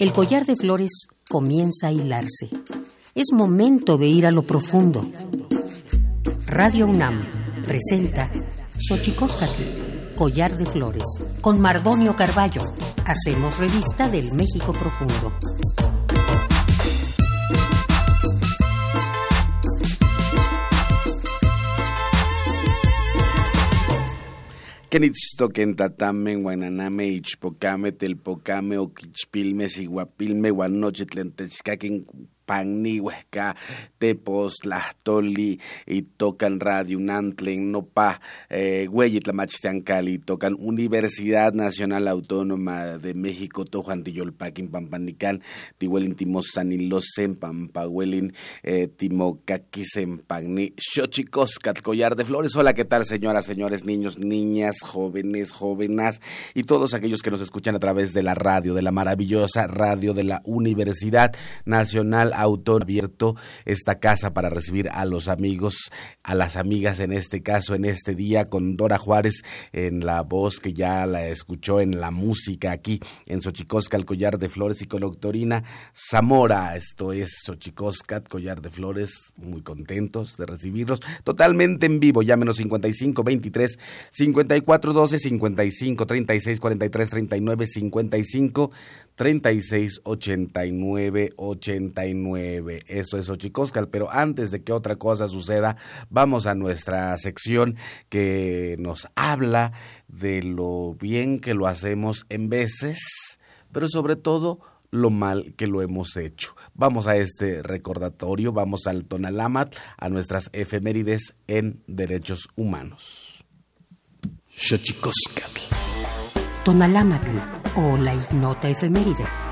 El collar de flores comienza a hilarse. Es momento de ir a lo profundo. Radio UNAM presenta Xochicóscatl, collar de flores, con Mardonio Carballo. Hacemos revista del México profundo. Tatamen, guananame, ichpocame, telpocame, oquichpilme, siguapilme, guanochitlen, techcaquin, Pagni, Huesca, Tepos, Tlahtoli, y tocan Radio Nantlen, Nopa, eh, Cali, tocan Universidad Nacional Autónoma de México, Tojuantiyolpaquin, Pampanican, Tihuelin Timosanilosen, Pampahuelin, eh, Timocaquisen, Pagni, Xochicoscat, Collar de Flores. Hola, ¿qué tal, señoras, señores, niños, niñas, jóvenes, jóvenes y todos aquellos que nos escuchan a través de la radio, de la maravillosa radio de la Universidad Nacional autor abierto esta casa para recibir a los amigos, a las amigas en este caso, en este día, con Dora Juárez en la voz que ya la escuchó en la música aquí en Xochicosca, el collar de flores y con Doctorina Zamora. Esto es Xochicosca, collar de flores, muy contentos de recibirlos totalmente en vivo. Llámenos 55 23 54 12 55 36 43 39 55 36 89 89. Esto es Ochicoscal, pero antes de que otra cosa suceda, vamos a nuestra sección que nos habla de lo bien que lo hacemos en veces, pero sobre todo lo mal que lo hemos hecho. Vamos a este recordatorio, vamos al Tonalamat, a nuestras efemérides en derechos humanos. Tonalámatl o la ignota efeméride.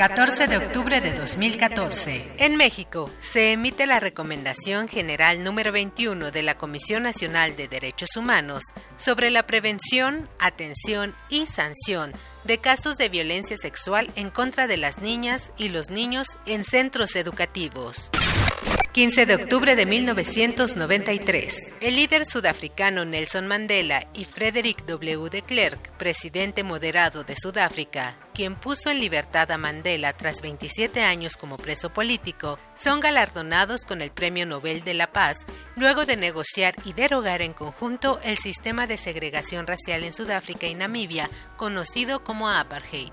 14 de octubre de 2014. En México se emite la Recomendación General número 21 de la Comisión Nacional de Derechos Humanos sobre la prevención, atención y sanción de casos de violencia sexual en contra de las niñas y los niños en centros educativos. 15 de octubre de 1993. El líder sudafricano Nelson Mandela y Frederick W. de Klerk, presidente moderado de Sudáfrica, quien puso en libertad a Mandela tras 27 años como preso político, son galardonados con el Premio Nobel de la Paz luego de negociar y derogar en conjunto el sistema de segregación racial en Sudáfrica y Namibia, conocido como apartheid.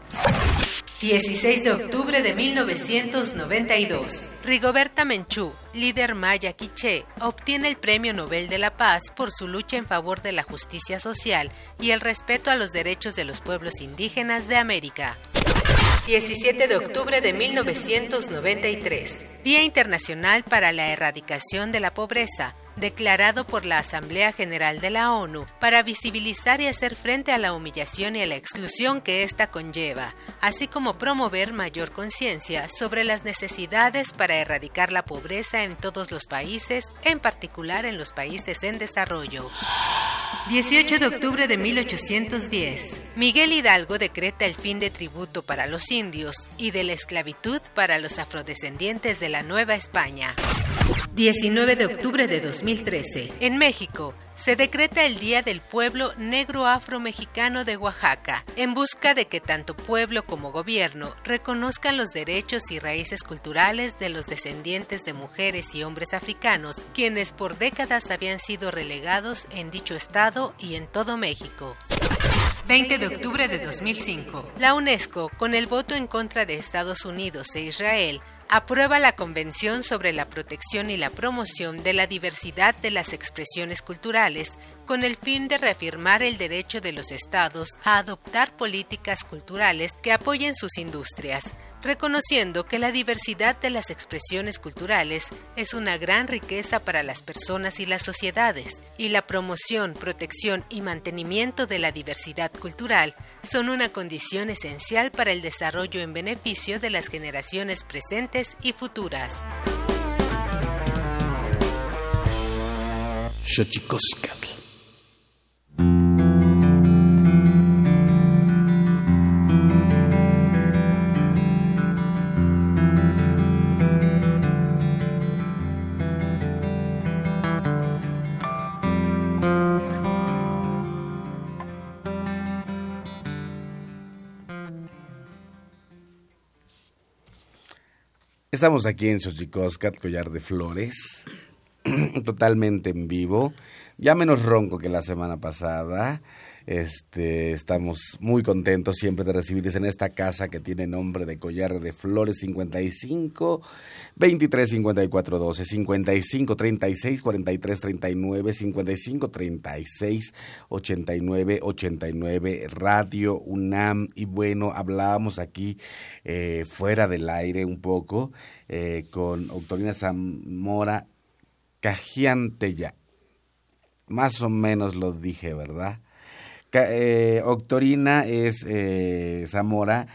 16 de octubre de 1992. Rigoberta Menchú, líder maya quiché, obtiene el Premio Nobel de la Paz por su lucha en favor de la justicia social y el respeto a los derechos de los pueblos indígenas de América. 17 de octubre de 1993. Día Internacional para la Erradicación de la Pobreza declarado por la Asamblea General de la ONU para visibilizar y hacer frente a la humillación y a la exclusión que ésta conlleva, así como promover mayor conciencia sobre las necesidades para erradicar la pobreza en todos los países, en particular en los países en desarrollo. 18 de octubre de 1810. Miguel Hidalgo decreta el fin de tributo para los indios y de la esclavitud para los afrodescendientes de la Nueva España. 19 de octubre de 2013. En México, se decreta el Día del Pueblo Negro Afro-Mexicano de Oaxaca, en busca de que tanto pueblo como gobierno reconozcan los derechos y raíces culturales de los descendientes de mujeres y hombres africanos, quienes por décadas habían sido relegados en dicho estado y en todo México. 20 de octubre de 2005. La UNESCO, con el voto en contra de Estados Unidos e Israel, aprueba la Convención sobre la protección y la promoción de la diversidad de las expresiones culturales con el fin de reafirmar el derecho de los estados a adoptar políticas culturales que apoyen sus industrias, reconociendo que la diversidad de las expresiones culturales es una gran riqueza para las personas y las sociedades, y la promoción, protección y mantenimiento de la diversidad cultural son una condición esencial para el desarrollo en beneficio de las generaciones presentes y futuras. Estamos aquí en Xochicoscat, Collar de Flores, totalmente en vivo, ya menos ronco que la semana pasada. Este, estamos muy contentos siempre de recibirles en esta casa que tiene nombre de Collar de Flores 55 23 54 12 55 36 43 39 55 36 89 89 Radio UNAM. Y bueno hablábamos aquí eh, fuera del aire un poco eh, con Octorina Zamora Cajiante ya más o menos lo dije verdad eh, Octorina es eh, Zamora,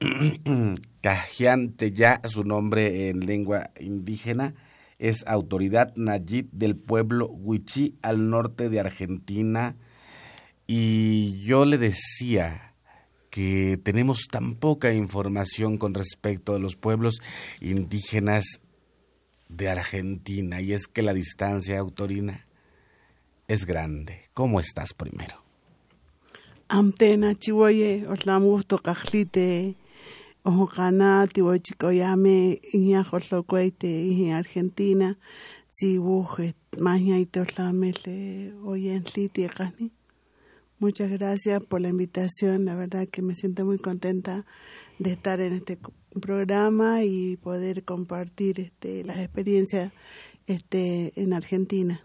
Cajiante ya, su nombre en lengua indígena, es autoridad Nayib del pueblo Huichí al norte de Argentina. Y yo le decía que tenemos tan poca información con respecto a los pueblos indígenas de Argentina y es que la distancia, Autorina, es grande. ¿Cómo estás primero? Amtena chivoye otlamusto kajlite ojokana tiwochikoyame iña jotlocueite en Argentina chiwuje mañaite otlamele oyentliti kani Muchas gracias por la invitación, la verdad que me siento muy contenta de estar en este programa y poder compartir este, las experiencias este, en Argentina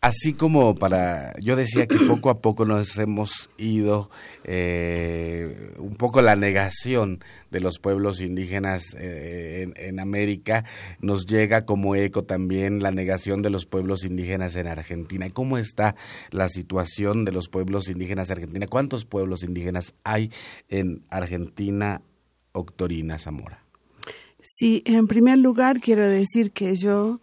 así como para, yo decía que poco a poco nos hemos ido eh, un poco la negación de los pueblos indígenas eh, en, América, nos llega como eco también la negación de los pueblos indígenas en Argentina. ¿Y cómo está la situación de los pueblos indígenas en Argentina? ¿Cuántos pueblos indígenas hay en Argentina, Octorina Zamora? Sí, en primer lugar quiero decir que yo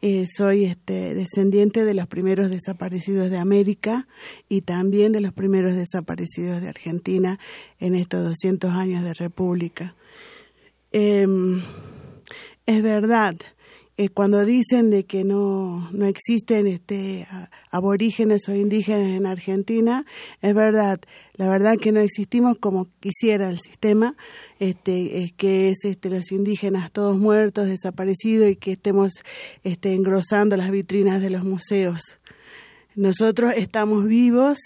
eh, soy este, descendiente de los primeros desaparecidos de América y también de los primeros desaparecidos de Argentina en estos 200 años de república. Em, es verdad, eh, cuando dicen de que no, no existen este, aborígenes o indígenas en Argentina, es verdad, la verdad que no existimos como quisiera el sistema, este, es que es este, los indígenas todos muertos, desaparecidos y que estemos este, engrosando las vitrinas de los museos. Nosotros estamos vivos,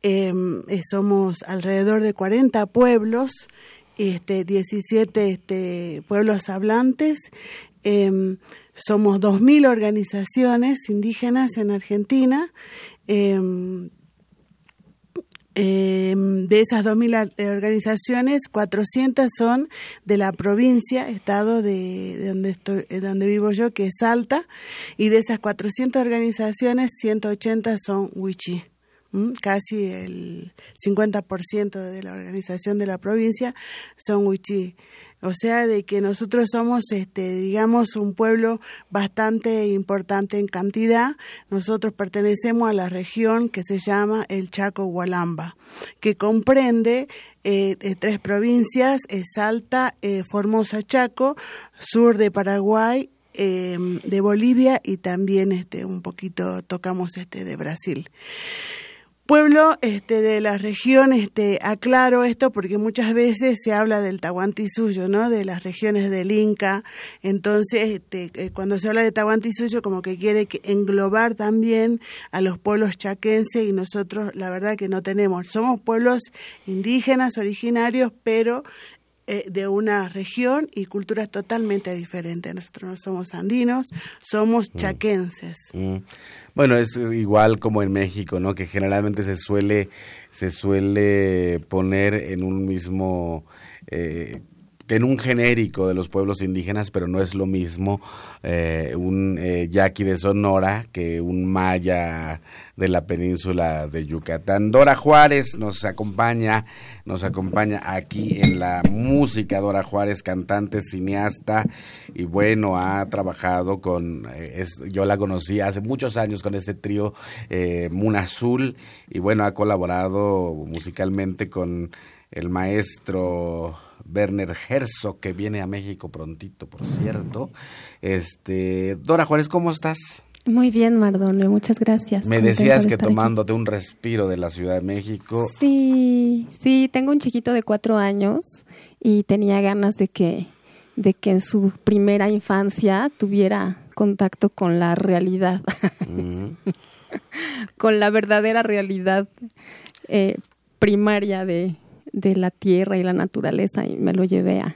em, eh, somos alrededor de 40 pueblos, este, 17 este, pueblos hablantes. Eh, somos 2.000 organizaciones indígenas en Argentina. Em, em, de esas 2.000 organizaciones, 400 son de la provincia, estado de, donde, estoy, donde vivo yo, que es Salta, y de esas 400 organizaciones, 180 son Wichí. Casi el 50% de la organización de la provincia son Wichí. O sea, de que nosotros somos, este, digamos, un pueblo bastante importante en cantidad. Nosotros pertenecemos a la región que se llama el Chaco Hualamba, que comprende eh, tres provincias, Salta, eh, Formosa, Chaco, sur de Paraguay, em, de Bolivia y también este, un poquito tocamos este de Brasil pueblo este, de la región, este, aclaro esto porque muchas veces se habla del Tahuantinsuyo, ¿no? De las regiones del Inca. Entonces, este, eh, cuando se habla de Tahuantinsuyo, como que quiere englobar también a los pueblos chaquenses y nosotros, la verdad que no tenemos. Somos pueblos indígenas, originarios, pero eh, de una región y culturas totalmente diferentes. Nosotros no somos andinos, somos mm. chaquenses. Mm. Bueno, es igual como en México, ¿no? Que generalmente se suele se suele poner en un mismo eh, en un genérico de los pueblos indígenas, pero no es lo mismo eh, un eh, yaqui de Sonora que un maya de la península de Yucatán. Dora Juárez nos acompaña, nos acompaña aquí en la música. Dora Juárez, cantante, cineasta y bueno, ha trabajado con, eh, yo la conocí hace muchos años con este trío eh, Azul y bueno, ha colaborado musicalmente con el maestro Werner Herzog, que viene a México prontito, por cierto. Este, Dora Juárez, ¿cómo estás? Muy bien, Mardonio, muchas gracias. Me decías que tomándote un respiro de la Ciudad de México. Sí, sí, tengo un chiquito de cuatro años y tenía ganas de que, de que en su primera infancia tuviera contacto con la realidad, con la verdadera realidad eh, primaria de, de, la tierra y la naturaleza y me lo llevé a,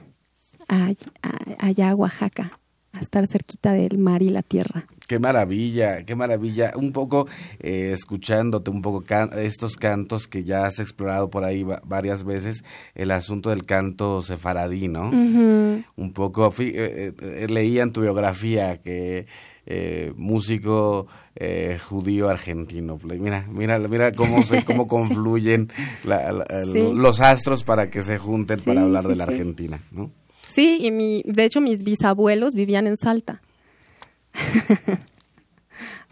allá a Oaxaca, a estar cerquita del mar y la tierra. Qué maravilla, qué maravilla. Un poco eh, escuchándote, un poco estos cantos que ya has explorado por ahí varias veces, el asunto del canto sefaradí, ¿no? Un poco, eh, eh, leía en tu biografía que músico judío argentino. Mira, mira, mira cómo se, cómo confluyen los astros para que se junten para hablar de la Argentina, ¿no? Sí, y mi, de hecho mis bisabuelos vivían en Salta.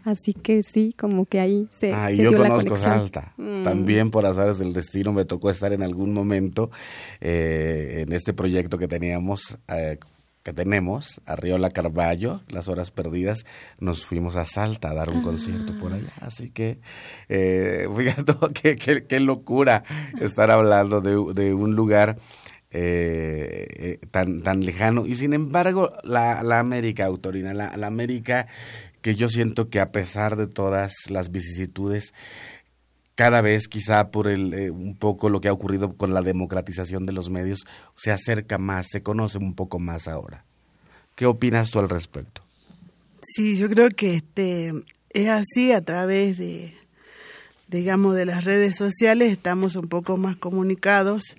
Así que sí, como que ahí se. Ah, yo conozco Salta. Mm. También por azares del destino me tocó estar en algún momento eh, en este proyecto que teníamos. Eh, que tenemos, Arriola Carballo, Las Horas Perdidas, nos fuimos a Salta a dar un concierto por allá. Así que, eh, fíjate, qué, qué, locura estar hablando de, de un lugar eh, eh, tan, tan lejano. Y sin embargo, la, la América autorina, la, la, América que yo siento que a pesar de todas las vicisitudes, cada vez quizá por el, eh, un poco lo que ha ocurrido con la democratización de los medios, se acerca más, se conoce un poco más ahora. ¿Qué opinas tú al respecto? Sí, yo creo que este es así a través de digamos de las redes sociales estamos un poco más comunicados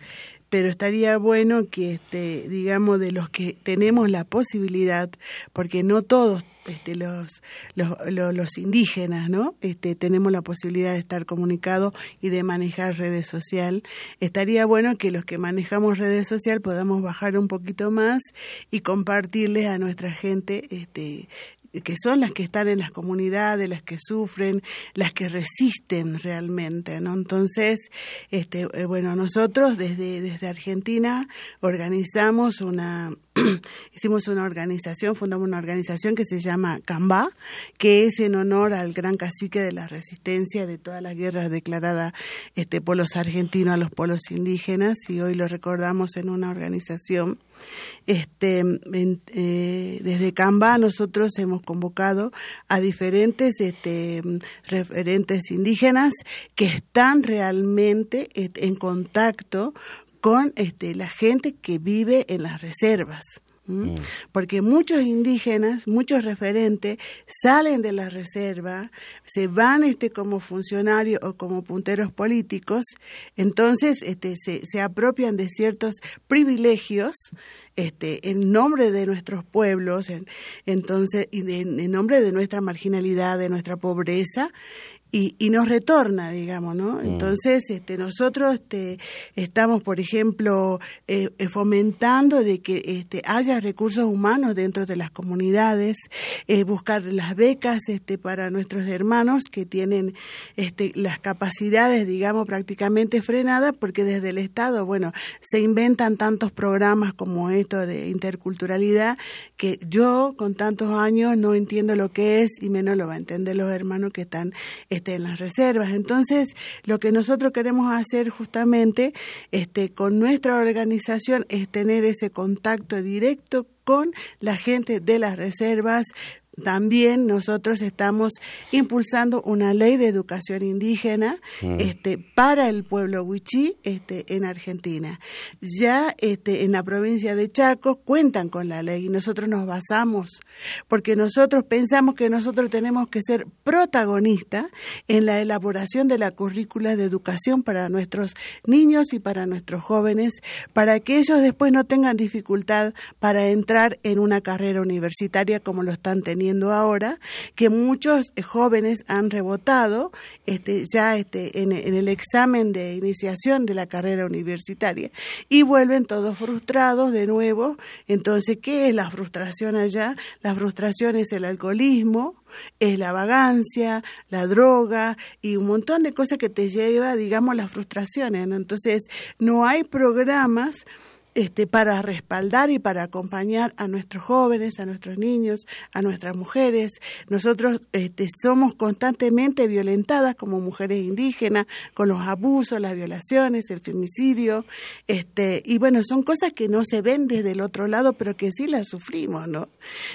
pero estaría bueno que, este, digamos, de los que tenemos la posibilidad, porque no todos este, los, los, los, indígenas, ¿no? Este, tenemos la posibilidad de estar comunicados y de manejar redes sociales. Estaría bueno que los que manejamos redes sociales podamos bajar un poquito más y compartirles a nuestra gente este, que son las que están en las comunidades, las que sufren, las que resisten realmente, ¿no? Entonces, este, eh, bueno, nosotros desde, desde Argentina organizamos una, hicimos una organización, fundamos una organización que se llama CAMBA, que es en honor al gran cacique de la resistencia de todas las guerras declaradas este, por los argentinos a los pueblos indígenas, y hoy lo recordamos en una organización este, eh, desde Camba nosotros hemos convocado a diferentes este, referentes indígenas que están realmente en contacto con este, la gente que vive en las reservas. Mm. Porque muchos indígenas, muchos referentes salen de la reserva, se van este como funcionarios o como punteros políticos, entonces este se, se apropian de ciertos privilegios este, en nombre de nuestros pueblos, en, entonces, y en nombre de nuestra marginalidad, de nuestra pobreza, y, y nos retorna, digamos, ¿no? Mm. Entonces, este, nosotros este, estamos, por ejemplo, eh, eh, fomentando de que este, haya recursos humanos dentro de las comunidades, eh, buscar las becas este, para nuestros hermanos que tienen este, las capacidades, digamos, prácticamente frenadas, porque desde el Estado, bueno, se inventan tantos programas como esto de interculturalidad que yo, con tantos años, no entiendo lo que es y menos lo va a entender los hermanos que están este, en las reservas. Entonces, lo que nosotros queremos hacer justamente este, con nuestra organización es tener ese contacto directo con la gente de las reservas, también nosotros estamos impulsando una ley de educación indígena mm. este, para el pueblo huichí este, en Argentina. Ya este, en la provincia de Chaco cuentan con la ley y nosotros nos basamos porque nosotros pensamos que nosotros tenemos que ser protagonistas en la elaboración de la currícula de educación para nuestros niños y para nuestros jóvenes, para que ellos después no tengan dificultad para entrar en una carrera universitaria como lo están teniendo ahora, que muchos jóvenes han rebotado este, ya este, en, el examen de iniciación de la carrera universitaria y vuelven todos frustrados de nuevo. Entonces, ¿qué es la frustración allá? La frustración es el alcoholismo, es la vagancia, la droga y un montón de cosas que te lleva, digamos, las frustraciones. Entonces, no hay programas este, para respaldar y para acompañar a nuestros jóvenes, a nuestros niños, a nuestras mujeres. Nosotros este, somos constantemente violentadas como mujeres indígenas con los abusos, las violaciones, el femicidio, este, y bueno, son cosas que no se ven desde el otro lado, pero que sí las sufrimos, ¿no?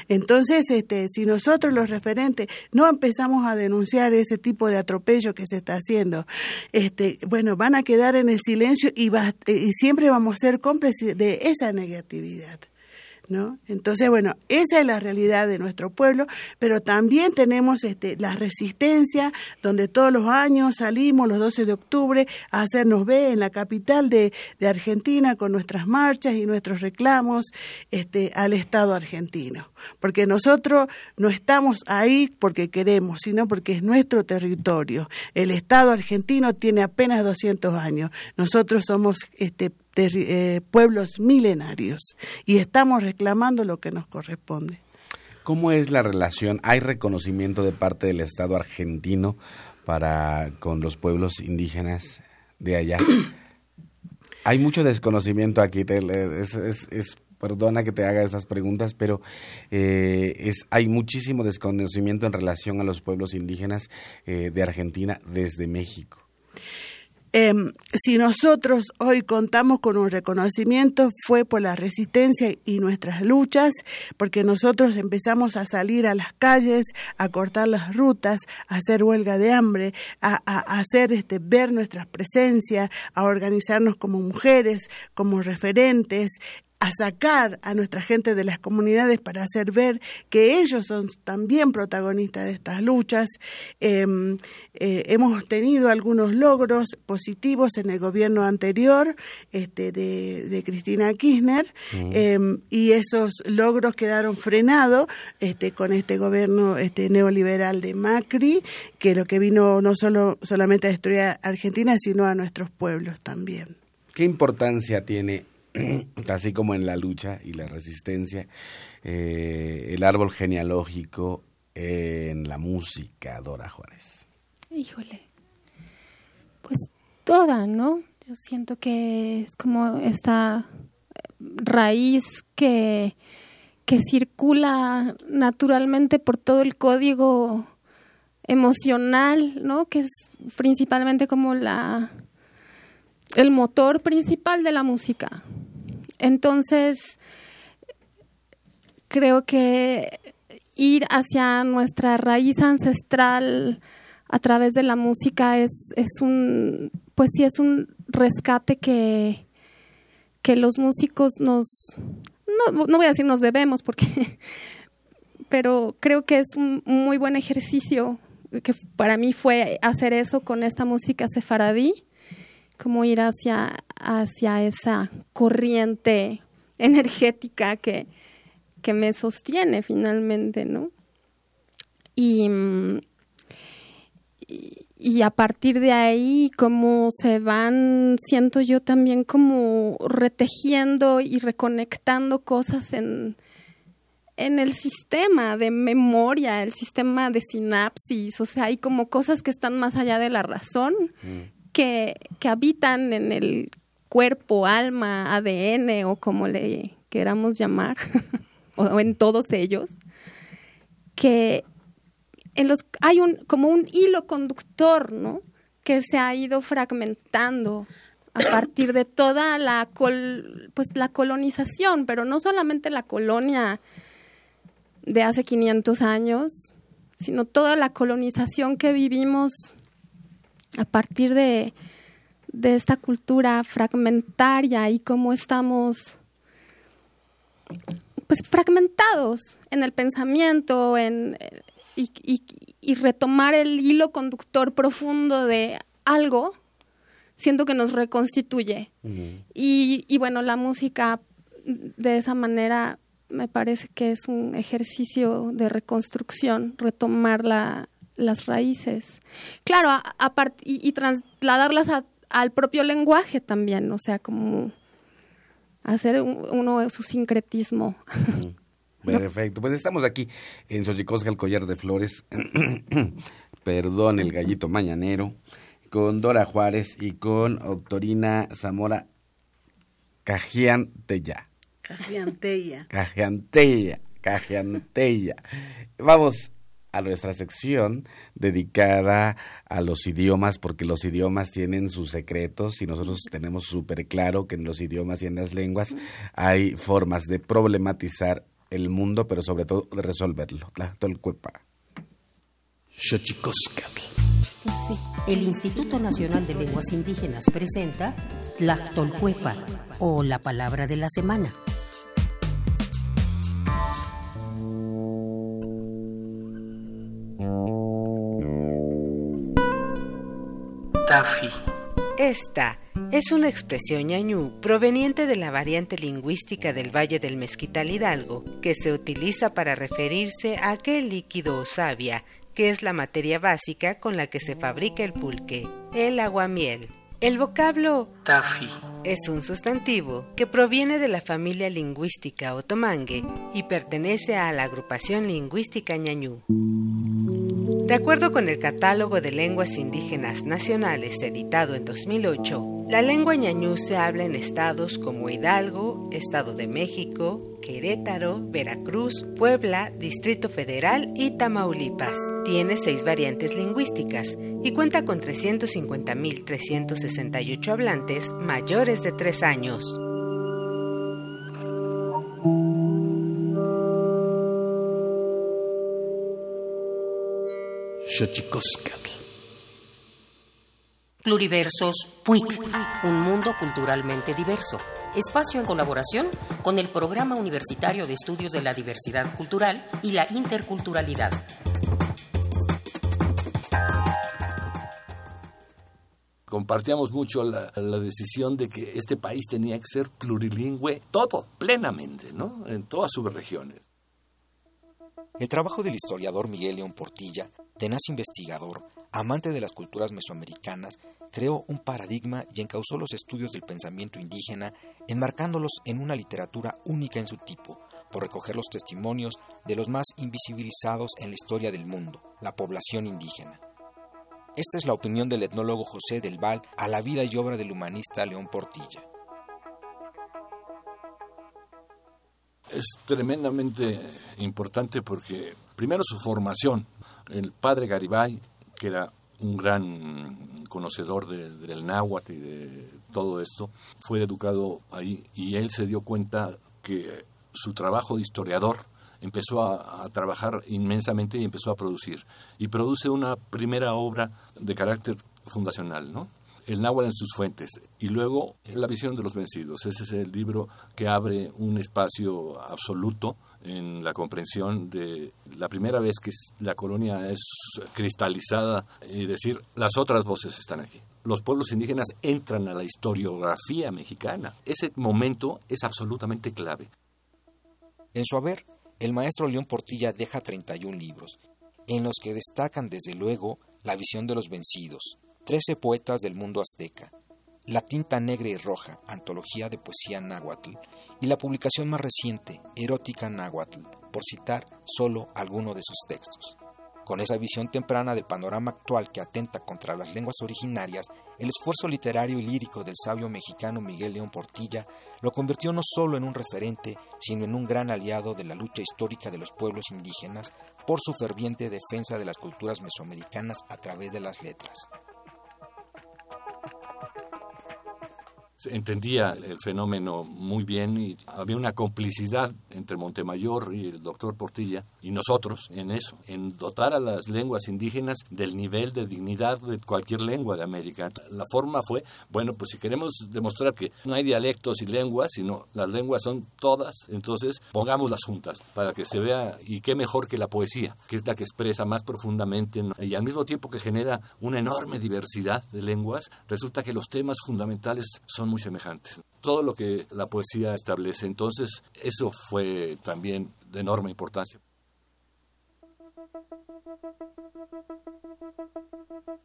Entonces, este, si nosotros los referentes no empezamos a denunciar ese tipo de atropello que se está haciendo, este, bueno, van a quedar en el silencio y, y siempre vamos a ser cómplices de esa negatividad. ¿no? Entonces, bueno, esa es la realidad de nuestro pueblo, pero también tenemos este, la resistencia, donde todos los años salimos los 12 de octubre a hacernos ver en la capital de, de Argentina con nuestras marchas y nuestros reclamos este, al Estado argentino. Porque nosotros no estamos ahí porque queremos, sino porque es nuestro territorio. El Estado argentino tiene apenas 200 años. Nosotros somos este, eh, pueblos milenarios y estamos reclamando lo que nos corresponde. ¿Cómo es la relación? ¿Hay reconocimiento de parte del Estado argentino para con los pueblos indígenas de allá? Hay mucho desconocimiento aquí. es, perdona que te haga estas preguntas, pero eh, es, hay muchísimo desconocimiento en relación a los pueblos indígenas eh, de Argentina desde México. Em, si nosotros hoy contamos con un reconocimiento fue por la resistencia y nuestras luchas, porque nosotros empezamos a salir a las calles, a cortar las rutas, a hacer huelga de hambre, a, hacer este, ver nuestras presencias, a organizarnos como mujeres, como referentes, a sacar a nuestra gente de las comunidades para hacer ver que ellos son también protagonistas de estas luchas. Em, eh, hemos tenido algunos logros positivos en el gobierno anterior este, de, Cristina Kirchner mm. em, y esos logros quedaron frenados este, con este gobierno este, neoliberal de Macri, que lo que vino no solo solamente a destruir a Argentina, sino a nuestros pueblos también. ¿Qué importancia tiene así como en la lucha y la resistencia, eh, el árbol genealógico en la música, Dora Juárez? Híjole, pues toda, ¿no? Yo siento que es como esta raíz que, que circula naturalmente por todo el código emocional, ¿no? Que es principalmente como la el motor principal de la música. Entonces, creo que ir hacia nuestra raíz ancestral a través de la música es, es un, pues sí, es un rescate que, que los músicos nos, no, no voy a decir nos debemos, porque, pero creo que es un muy buen ejercicio que para mí fue hacer eso con esta música sefaradí como ir hacia, hacia esa corriente energética que, que me sostiene finalmente, ¿no? Y, y, a partir de ahí, como se van, siento yo también como retejiendo y reconectando cosas en, en el sistema de memoria, el sistema de sinapsis, o sea, hay como cosas que están más allá de la razón, mm que, habitan en el cuerpo, alma, ADN o como le queramos llamar, o en todos ellos, que en los, hay un, como un hilo conductor, ¿no? Que se ha ido fragmentando a partir de toda la, pues, la colonización, pero no solamente la colonia de hace 500 años, sino toda la colonización que vivimos a partir de, esta cultura fragmentaria y cómo estamos pues fragmentados en el pensamiento en, y, retomar el hilo conductor profundo de algo, siento que nos reconstituye. y, y bueno, la música de esa manera me parece que es un ejercicio de reconstrucción, retomar la, las raíces. Claro, y, trasladarlas al propio lenguaje también, o sea, como hacer uno su sincretismo. Perfecto, pues estamos aquí en Xochicosca, el collar de flores, perdón, el gallito mañanero, con Dora Juárez y con Doctorina Zamora Cajiantella. Cajiantella. Cajiantella. Cajiantella. Vamos a nuestra sección dedicada a los idiomas, porque los idiomas tienen sus secretos y nosotros tenemos súper claro que en los idiomas y en las lenguas hay formas de problematizar el mundo, pero sobre todo de resolverlo. Tlachtolcuepa. El Instituto Nacional de Lenguas Indígenas presenta Tlachtolcuepa o la palabra de la semana. Esta es una expresión ñañú proveniente de la variante lingüística del Valle del Mezquital Hidalgo, que se utiliza para referirse a aquel líquido o savia, que es la materia básica con la que se fabrica el pulque, el aguamiel. El vocablo tafi es un sustantivo que proviene de la familia lingüística otomangue y pertenece a la agrupación lingüística ñañú. De acuerdo con el Catálogo de Lenguas Indígenas Nacionales editado en 2008, la lengua ñañú se habla en estados como Hidalgo, Estado de México, Querétaro, Veracruz, Puebla, Distrito Federal y Tamaulipas. Tiene seis variantes lingüísticas y cuenta con 350.368 hablantes mayores de tres años. Pluriversos PUIC, un mundo culturalmente diverso. Espacio en colaboración con el Programa Universitario de Estudios de la Diversidad Cultural y la Interculturalidad. compartíamos mucho la, la, decisión de que este país tenía que ser plurilingüe, todo, plenamente, ¿no? En todas sus regiones. El trabajo del historiador Miguel León Portilla tenaz investigador, amante de las culturas mesoamericanas, creó un paradigma y encauzó los estudios del pensamiento indígena, enmarcándolos en una literatura única en su tipo, por recoger los testimonios de los más invisibilizados en la historia del mundo, la población indígena. Esta es la opinión del etnólogo José del Val a la vida y obra del humanista León Portilla. Es tremendamente importante porque, primero, su formación, el padre Garibay, que era un gran conocedor del náhuatl y de todo esto, fue educado ahí y él se dio cuenta que su trabajo de historiador empezó a, a, trabajar inmensamente y empezó a producir. Y produce una primera obra de carácter fundacional, ¿no? El náhuatl en sus fuentes. Y luego La visión de los vencidos. Ese es el libro que abre un espacio absoluto en la comprensión de la primera vez que la colonia es cristalizada y decir las otras voces están aquí. Los pueblos indígenas entran a la historiografía mexicana. Ese momento es absolutamente clave. En su haber, el maestro León Portilla deja 31 libros, en los que destacan desde luego La visión de los vencidos, 13 poetas del mundo azteca, La tinta negra y roja, antología de poesía náhuatl, y la publicación más reciente, Erótica Náhuatl, por citar solo alguno de sus textos. Con esa visión temprana del panorama actual que atenta contra las lenguas originarias, el esfuerzo literario y lírico del sabio mexicano Miguel León Portilla lo convirtió no solo en un referente, sino en un gran aliado de la lucha histórica de los pueblos indígenas por su ferviente defensa de las culturas mesoamericanas a través de las letras. Entendía el fenómeno muy bien y había una complicidad entre Montemayor y el doctor Portilla y nosotros en eso, en dotar a las lenguas indígenas del nivel de dignidad de cualquier lengua de América. La forma fue, bueno, pues si queremos demostrar que no hay dialectos y lenguas, sino las lenguas son todas, entonces pongámoslas juntas para que se vea y qué mejor que la poesía, que es la que expresa más profundamente y al mismo tiempo que genera una enorme diversidad de lenguas, resulta que los temas fundamentales son muy semejantes. Todo lo que la poesía establece, entonces eso fue también de enorme importancia.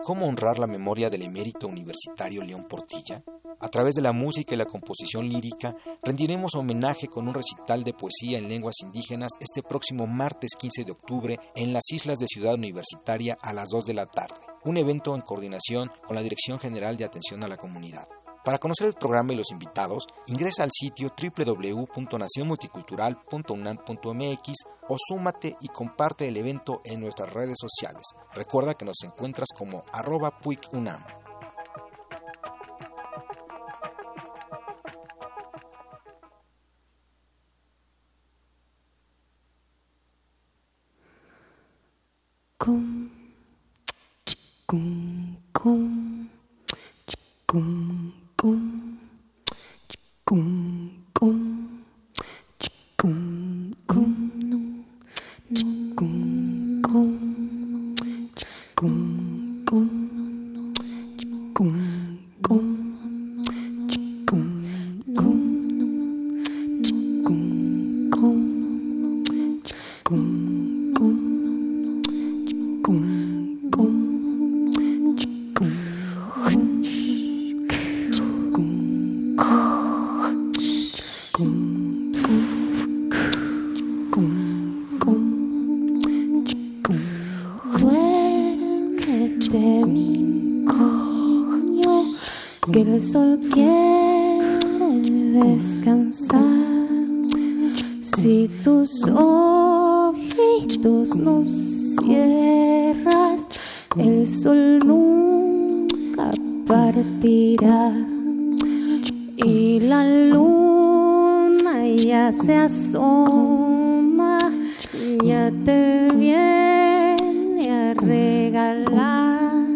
¿Cómo honrar la memoria del emérito universitario León Portilla? A través de la música y la composición lírica, rendiremos homenaje con un recital de poesía en lenguas indígenas este próximo martes 15 de octubre en las islas de Ciudad Universitaria a las 2 de la tarde. Un evento en coordinación con la Dirección General de Atención a la Comunidad. Para conocer el programa y los invitados, ingresa al sitio www.nacionmulticultural.unam.mx o súmate y comparte el evento en nuestras redes sociales. Recuerda que nos encuentras como arroba puicunam. descansar. Si tus ojitos no cierras, el sol nunca partirá y la luna ya se asoma, ya te viene a regalar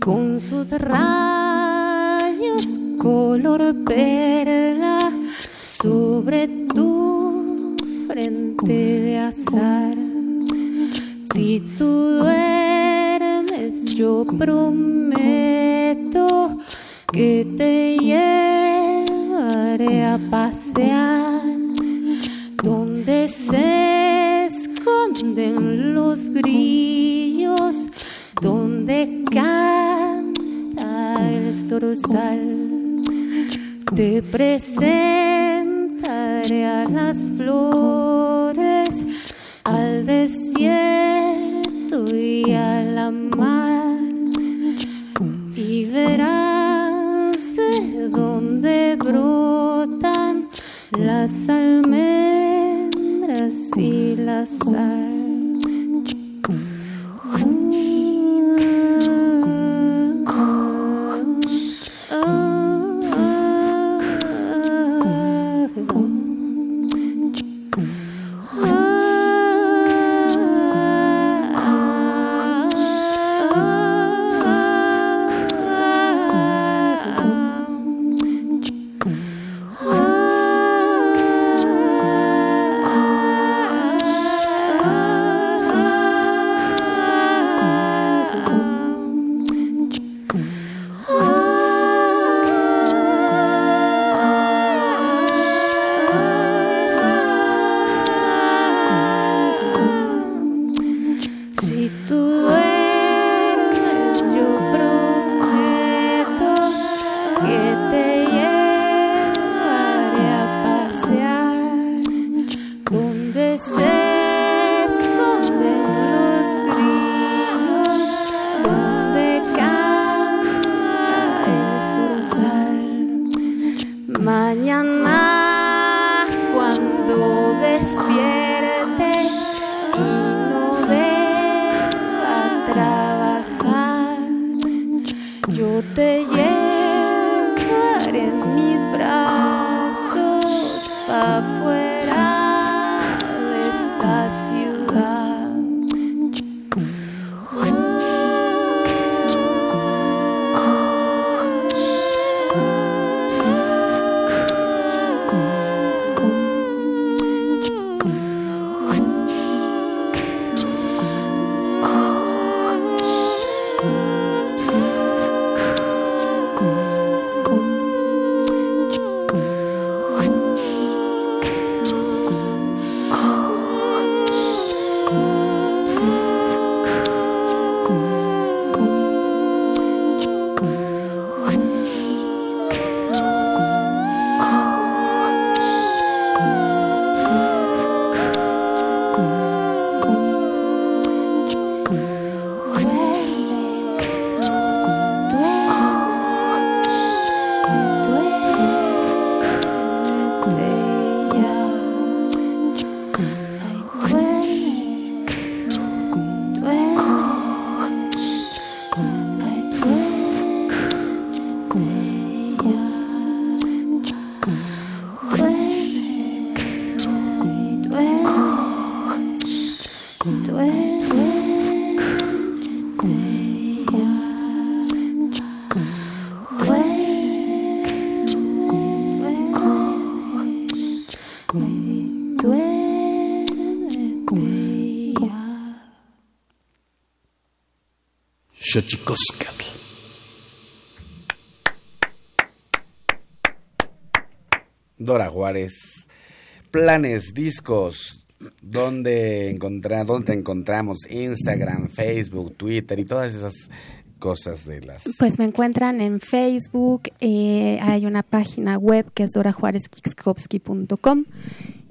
con sus rayos color perla sobre tu frente de azar. Si tú duermes, yo prometo que te llevaré a pasear donde se esconden los grillos, donde canta el zorzal. Te presentaré a las flores, al desierto y a la mar, y verás de dónde brotan las almendras y la sal. Xochicoscatl. Dora Juárez, planes, discos, ¿dónde, ¿dónde te encontramos? Instagram, Facebook, Twitter y todas esas cosas de las... Pues me encuentran en Facebook, eh, hay una página web que es dorajuarezkikskowski.com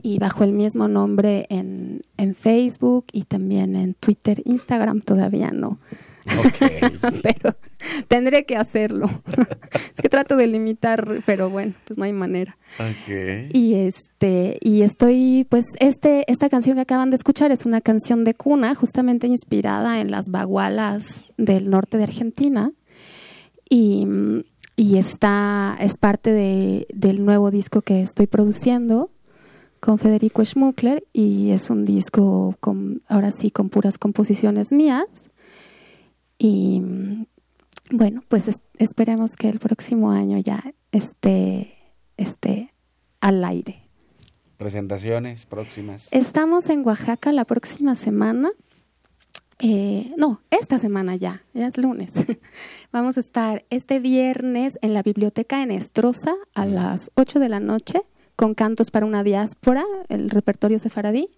y bajo el mismo nombre en Facebook y también en Twitter, Instagram todavía no. pero tendré que hacerlo. es que trato de limitar, pero bueno, pues no hay manera. Y este y estoy pues este esta canción que acaban de escuchar es una canción de cuna justamente inspirada en las bagualas del norte de Argentina y, y está es parte de, del nuevo disco que estoy produciendo con Federico Schmuckler y es un disco con ahora sí con puras composiciones mías y bueno, pues esperemos que el próximo año ya esté, esté al aire. ¿Presentaciones próximas? Estamos en Oaxaca la próxima semana. Eh, no, esta semana ya, ya es lunes. Vamos a estar este viernes en la biblioteca en Estroza a las 8 de la noche con cantos para una diáspora, el repertorio sefaradí.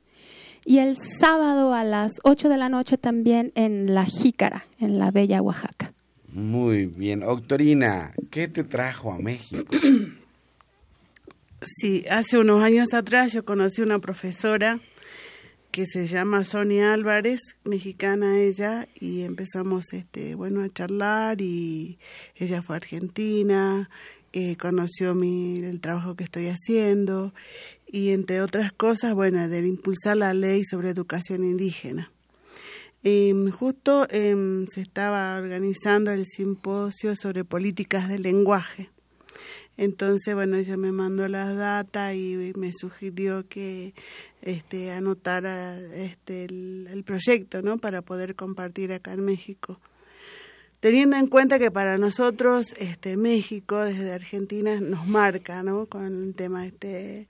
Y el sábado a las 8 de la noche también en La Jícara, en la Bella Oaxaca. Muy bien. Octorina, ¿qué te trajo a México? Sí, hace unos años atrás yo conocí una profesora que se llama Sonia Álvarez, mexicana ella, y empezamos este, bueno, a charlar y ella fue a Argentina, eh, conoció mi, el trabajo que estoy haciendo y entre otras cosas, bueno, de impulsar la ley sobre educación indígena. Em, justo em, se estaba organizando el simposio sobre políticas de lenguaje. Entonces, bueno, ella me mandó las datas y me sugirió que este, anotara este, el, el proyecto, ¿no? Para poder compartir acá en México teniendo en cuenta que para nosotros este México desde Argentina nos marca no con el tema este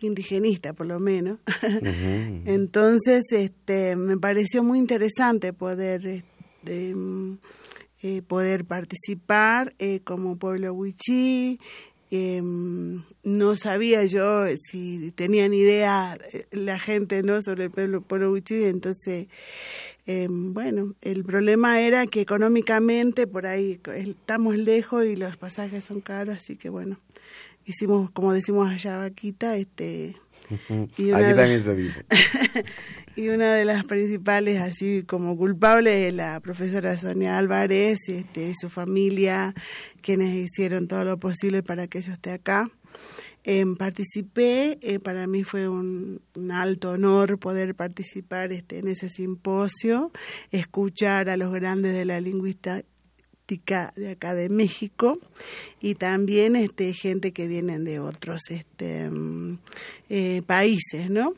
indigenista por lo menos. Entonces, este, me pareció muy interesante poder, este, eh, poder participar eh, como pueblo wichí. Em, no sabía yo si tenían idea eh, la gente no sobre el pueblo, pueblo wichí, entonces em, bueno, el problema era que económicamente por ahí estamos lejos y los pasajes son caros, así que bueno, hicimos, como decimos allá, vaquita, este... Y Aquí también se dice. y una de las principales, así como culpables, es la profesora Sonia Álvarez, este, su familia, quienes hicieron todo lo posible para que yo esté acá. Em, participé, eh, para mí fue un, un, alto honor poder participar este, en ese simposio, escuchar a los grandes de la lingüista, de acá de México y también este gente que vienen de otros este mm, eh, países no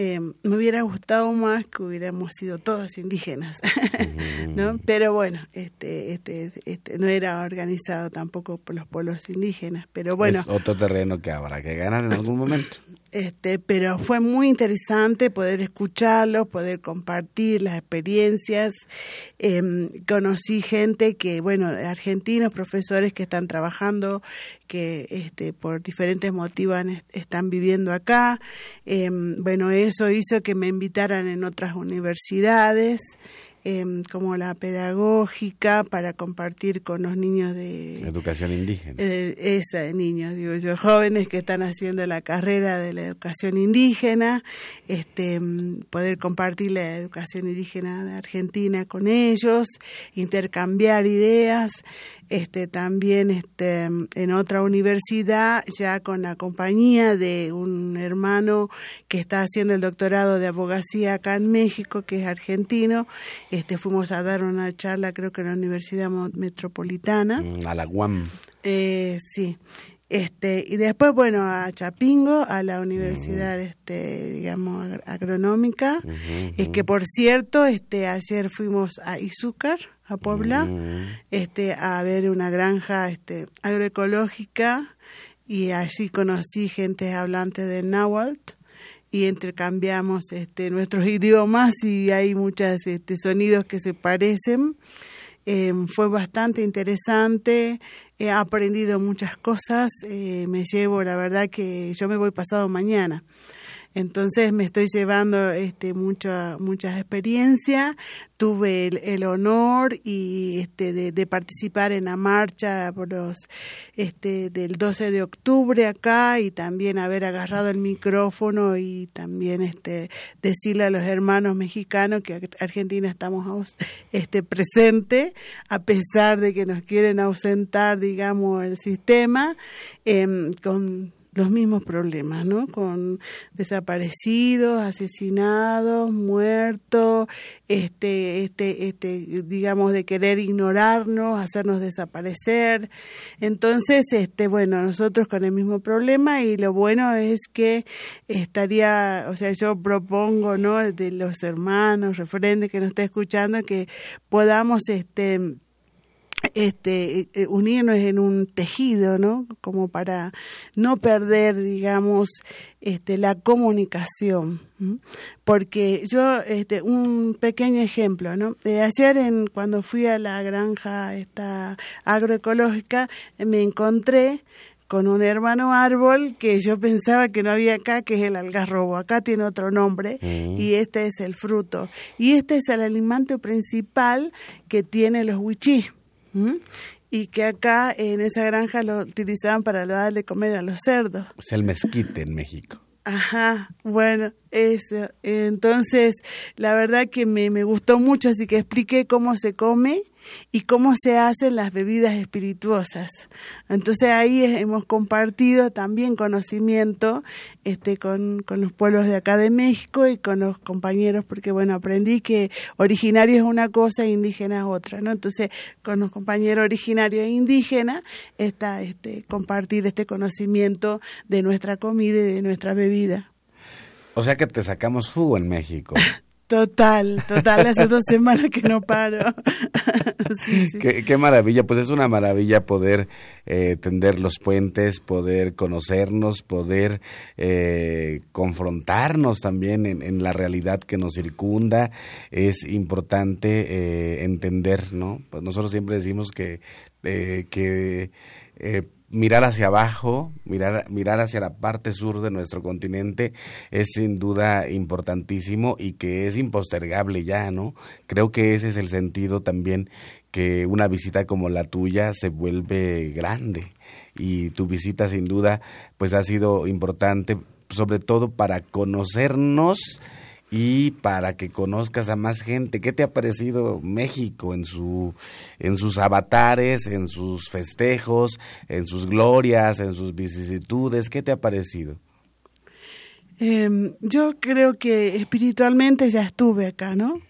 eh, me hubiera gustado más que hubiéramos sido todos indígenas, ¿no? Pero bueno, este, este, este, no era organizado tampoco por los pueblos indígenas, pero bueno. Es otro terreno que habrá que ganar en algún momento. Este, pero fue muy interesante poder escucharlos, poder compartir las experiencias. Eh, conocí gente que, bueno, argentinos, profesores que están trabajando, que este, por diferentes motivos están viviendo acá. Eh, bueno, eso hizo que me invitaran en otras universidades. Em, como la pedagógica para compartir con los niños de educación indígena. Eh, esa de niños, digo yo, jóvenes que están haciendo la carrera de la educación indígena, este, em, poder compartir la educación indígena de Argentina con ellos, intercambiar ideas, este, también este, en otra universidad, ya con la compañía de un hermano que está haciendo el doctorado de abogacía acá en México, que es argentino. Este, fuimos a dar una charla, creo que en la Universidad Metropolitana. Mm, a la UAM. Eh, sí. Este, y después, bueno, a Chapingo, a la universidad, este, digamos, agronómica, es que por cierto, este, ayer fuimos a Izúcar, a Puebla, este, a ver una granja, este, agroecológica, y allí conocí gente hablante de náhuatl, y intercambiamos este, nuestros idiomas y hay muchos este, sonidos que se parecen. Fue bastante interesante, he aprendido muchas cosas, me llevo, la verdad que yo me voy pasado mañana. Entonces me estoy llevando este, mucha, muchas experiencias. Tuve el, honor y este, de, participar en la marcha por los, este, del 12 de octubre acá y también haber agarrado el micrófono y también este, decirle a los hermanos mexicanos que Argentina estamos este, presente a pesar de que nos quieren ausentar, digamos, el sistema, eh, con los mismos problemas, ¿no? Con desaparecidos, asesinados, muertos, este, este, este, digamos, de querer ignorarnos, hacernos desaparecer. Entonces, este, bueno, nosotros con el mismo problema y lo bueno es que estaría, o sea, yo propongo, ¿no? De los hermanos, referentes que nos está escuchando, que podamos, este, este, eh, unirnos en un tejido, ¿no? Como para no perder, digamos, este, la comunicación. Porque yo, este, un pequeño ejemplo, ¿no? De ayer, en, cuando fui a la granja esta agroecológica, me encontré con un hermano árbol que yo pensaba que no había acá, que es el algarrobo. Acá tiene otro nombre mm. y este es el fruto. Y este es el alimento principal que tiene los y que acá en esa granja lo utilizaban para darle comer a los cerdos. Es el mezquite en México. Ajá, bueno, eso. Entonces, la verdad que me, me gustó mucho, así que expliqué cómo se come y cómo se hacen las bebidas espirituosas. Entonces ahí hemos compartido también conocimiento este, con, con los pueblos de acá de México y con los compañeros, porque bueno, aprendí que originario es una cosa e indígena es otra, ¿no? Entonces, con los compañeros originarios e indígenas está este, compartir este conocimiento de nuestra comida y de nuestra bebida. O sea que te sacamos jugo en México. Total, total, hace dos semanas que no paro. Qué, maravilla, pues es una maravilla poder eh, tender los puentes, poder conocernos, poder eh, confrontarnos también en, la realidad que nos circunda. Es importante eh, entender, ¿no? Pues nosotros siempre decimos que, que mirar hacia abajo, mirar, mirar hacia la parte sur de nuestro continente es sin duda importantísimo y que es impostergable ya, ¿no? Creo que ese es el sentido también que una visita como la tuya se vuelve grande y tu visita sin duda pues ha sido importante sobre todo para conocernos y para que conozcas a más gente. ¿Qué te ha parecido México en su en sus avatares, en sus festejos, en sus glorias, en sus vicisitudes? ¿Qué te ha parecido? Em, yo creo que espiritualmente ya estuve acá, ¿no?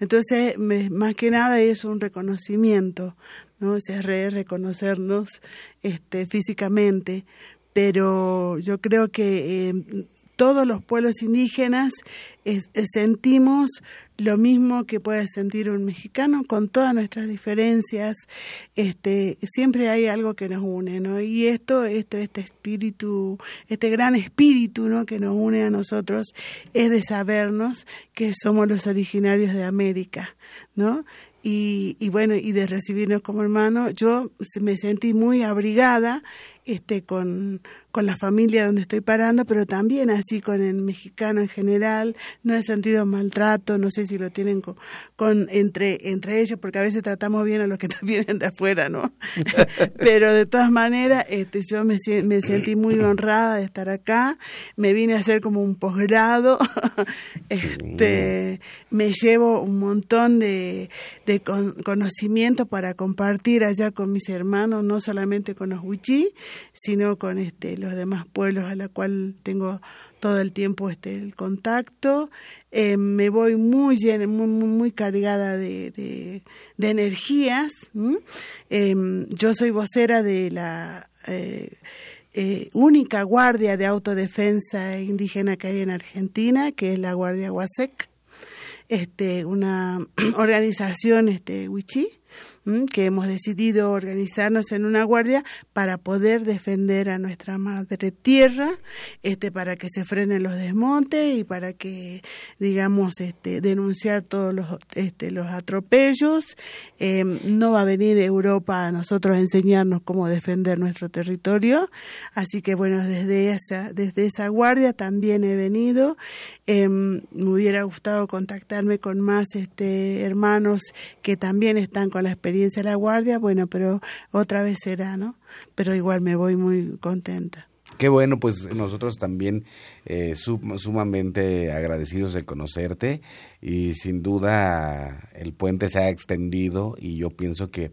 Entonces, más que nada es un reconocimiento, ¿no? Es reconocernos este, físicamente, pero yo creo que em, todos los pueblos indígenas sentimos lo mismo que puede sentir un mexicano con todas nuestras diferencias este siempre hay algo que nos une no y esto este este espíritu este gran espíritu no que nos une a nosotros es de sabernos que somos los originarios de América no y, y, bueno, y de recibirnos como hermanos, yo me sentí muy abrigada este, con, con la familia donde estoy parando, pero también así con el mexicano en general. No he sentido maltrato, no sé si lo tienen con, entre, entre ellos, porque a veces tratamos bien a los que vienen de afuera, ¿no? pero de todas maneras, este, yo me, me sentí muy honrada de estar acá. Me vine a hacer como un posgrado. este, me llevo un montón de, de conocimiento para compartir allá con mis hermanos, no solamente con los huichí, sino con este, los demás pueblos a la cual tengo todo el tiempo este, el contacto. Eh, me voy muy muy, muy cargada de, de, energías. Em, yo soy vocera de la eh, eh, única guardia de autodefensa indígena que hay en Argentina, que es la Guardia Huasec, este, una organización este, wichí que hemos decidido organizarnos en una guardia para poder defender a nuestra madre tierra, este, para que se frenen los desmontes y para que, digamos, este, denunciar todos los, este, los atropellos. Em, no va a venir Europa a nosotros a enseñarnos cómo defender nuestro territorio, así que bueno, desde esa, desde esa guardia también he venido. Em, me hubiera gustado contactarme con más este, hermanos que también están con la experiencia de la guardia, bueno, pero otra vez será, ¿no? Pero igual me voy muy contenta. Qué bueno, pues nosotros también eh, sumamente agradecidos de conocerte y sin duda el puente se ha extendido y yo pienso que,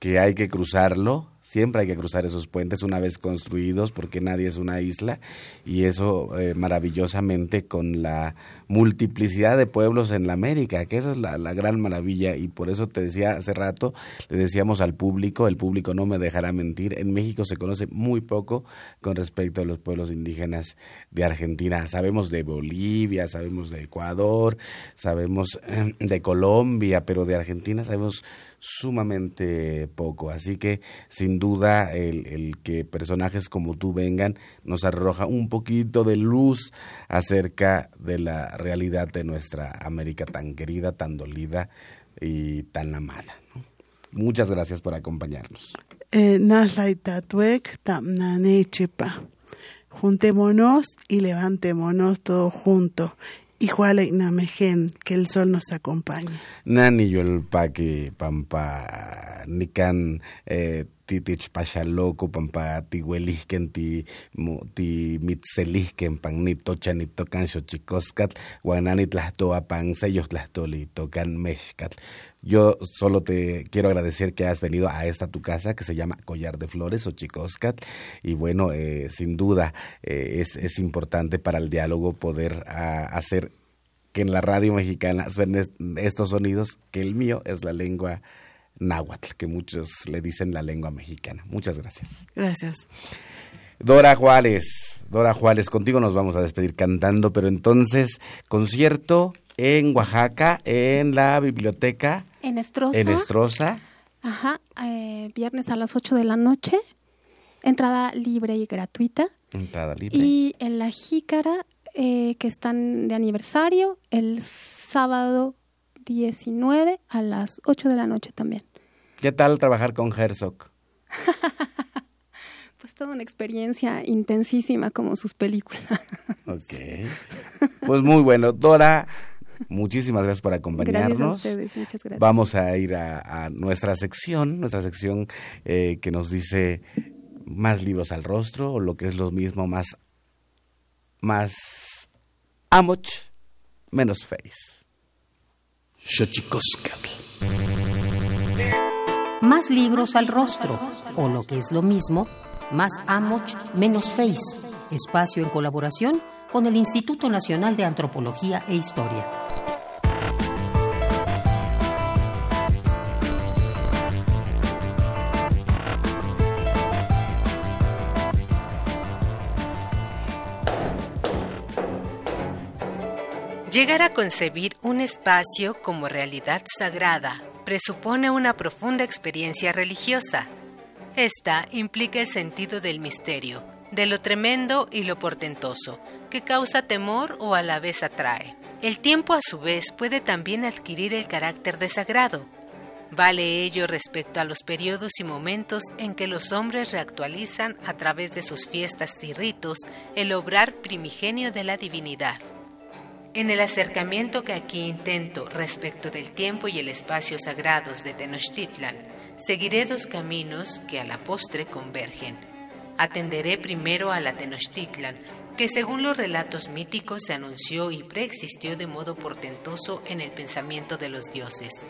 que hay que cruzarlo Siempre hay que cruzar esos puentes una vez construidos porque nadie es una isla y eso eh, maravillosamente con la multiplicidad de pueblos en la América, que esa es la, gran maravilla y por eso te decía hace rato, le decíamos al público, el público no me dejará mentir, en México se conoce muy poco con respecto a los pueblos indígenas de Argentina. Sabemos de Bolivia, sabemos de Ecuador, sabemos eh, de Colombia, pero de Argentina sabemos sumamente poco. Así que sin duda el, el, que personajes como tú vengan nos arroja un poquito de luz acerca de la realidad de nuestra América tan querida, tan dolida y tan amada. Muchas gracias por acompañarnos. Eh, Juntémonos y levantémonos todos juntos Igual Namejen, que el sol nos acompañe. Nani yolpaki pampa nikan eh, titich pachaloco pampa tihuelihken ti ti mitzelihken pan nitocha nitocan xochicoscat guanani tlahtoa pan sellos tlahtoli tocan mexcat. Yo solo te quiero agradecer que has venido a esta tu casa que se llama Collar de Flores o Chicoscat y bueno, eh, sin duda eh, es, es importante para el diálogo poder ah, hacer que en la radio mexicana suenen estos sonidos, que el mío es la lengua náhuatl, que muchos le dicen la lengua mexicana. Muchas gracias. Gracias. Dora Juárez, Dora Juárez, contigo nos vamos a despedir cantando, pero entonces, concierto en Oaxaca, en la biblioteca. En Estroza. En Estroza. Ajá, eh, viernes a las 8 de la noche. Entrada libre y gratuita. Entrada libre. Y en la Jícara eh, que están de aniversario el sábado 19 a las 8 de la noche también. ¿Qué tal trabajar con Herzog? pues toda una experiencia intensísima como sus películas. ok. Pues muy bueno. Dora, muchísimas gracias por acompañarnos. Gracias a ustedes, muchas gracias. Vamos a ir a, nuestra sección, nuestra sección eh, que nos dice más libros al rostro o lo que es lo mismo, más más amoch, menos face. Más libros al rostro, o lo que es lo mismo, más amoch, menos face. Espacio en colaboración con el Instituto Nacional de Antropología e Historia. Llegar a concebir un espacio como realidad sagrada presupone una profunda experiencia religiosa. Esta implica el sentido del misterio, de lo tremendo y lo portentoso, que causa temor o a la vez atrae. El tiempo a su vez puede también adquirir el carácter de sagrado. Vale ello respecto a los periodos y momentos en que los hombres reactualizan a través de sus fiestas y ritos el obrar primigenio de la divinidad. En el acercamiento que aquí intento respecto del tiempo y el espacio sagrados de Tenochtitlan, seguiré dos caminos que a la postre convergen. Atenderé primero a la Tenochtitlan, que según los relatos míticos se anunció y preexistió de modo portentoso en el pensamiento de los dioses.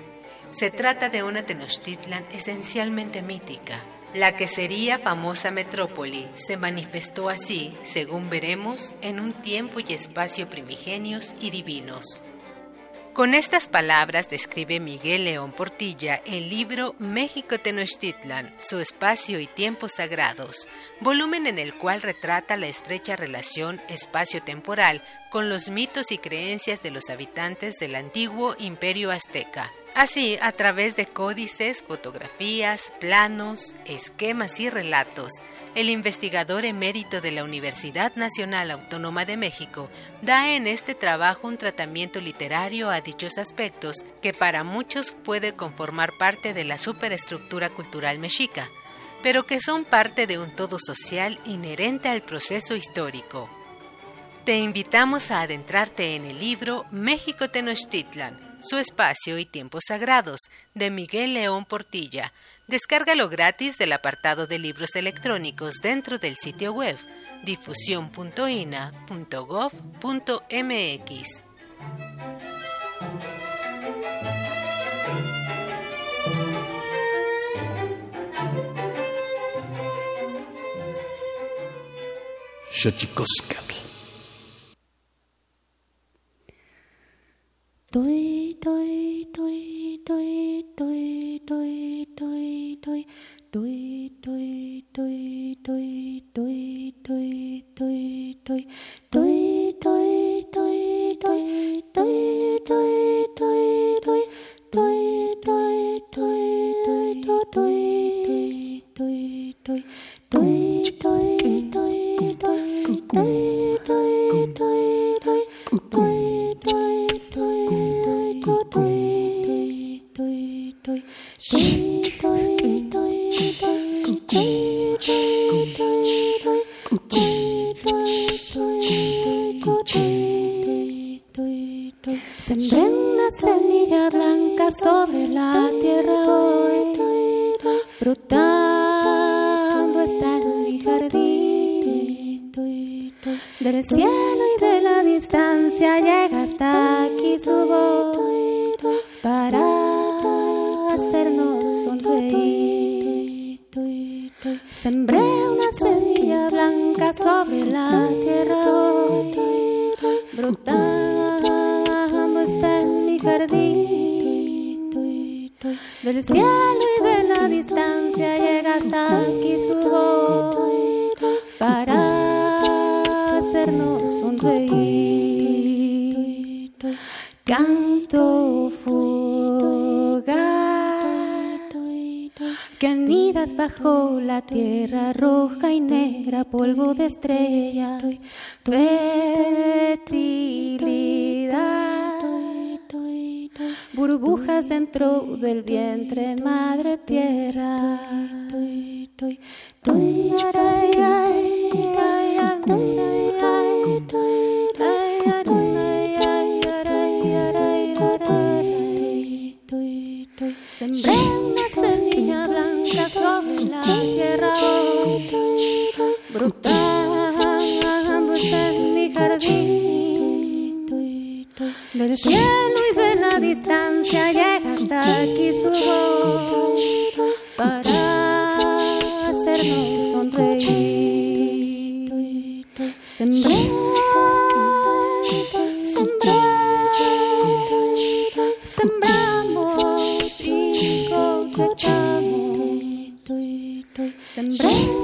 Se trata de una Tenochtitlan esencialmente mítica, la que sería famosa metrópoli se manifestó así, según veremos, en un tiempo y espacio primigenios y divinos. Con estas palabras describe Miguel León Portilla el libro México Tenochtitlan, su espacio y tiempos sagrados, volumen en el cual retrata la estrecha relación espacio-temporal con los mitos y creencias de los habitantes del antiguo imperio azteca Así, a través de códices, fotografías, planos, esquemas y relatos, el investigador emérito de la Universidad Nacional Autónoma de México da en este trabajo un tratamiento literario a dichos aspectos que para muchos puede conformar parte de la superestructura cultural mexica, pero que son parte de un todo social inherente al proceso histórico. Te invitamos a adentrarte en el libro México Tenochtitlan, su espacio y tiempos sagrados, de Miguel León Portilla. Descárgalo gratis del apartado de libros electrónicos dentro del sitio web difusión.ina.gov.mx. Xochicoscatl. Sonreír. Canto fugaz que anidas bajo la tierra roja y negra, polvo de estrellas, fertilidad, burbujas dentro del vientre, madre tierra. En mi jardín. Del cielo y de la distancia llega hasta aquí su voz para hacernos sonreír. Sembré, sembré, sembramos y cosechamos. Sembré,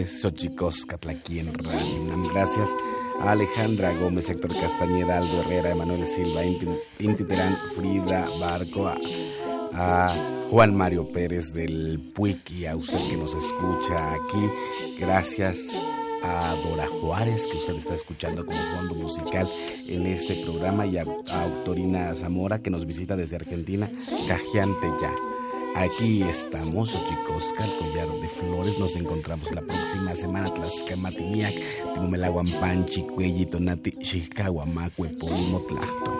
Flores, Xochicóscatl aquí en Radio UNAM. Gracias a Alejandra Gómez, Héctor Castañeda, Aldo Herrera, Emanuel Silva, Inti, Frida Barco, a, Juan Mario Pérez del PUIC y a usted que nos escucha aquí. Gracias a Dora Juárez, que usted está escuchando como fondo musical en este programa, y a, a Autorina Zamora, que nos visita desde Argentina, Cajiante ya. Aquí estamos, Ochicosca, el collar de flores. Nos encontramos la próxima semana. Tlaxcamatiniac, Timumelaguampanchi, Cuelli, Tonati, Xixcahuamacue, Polimo, Tlacto.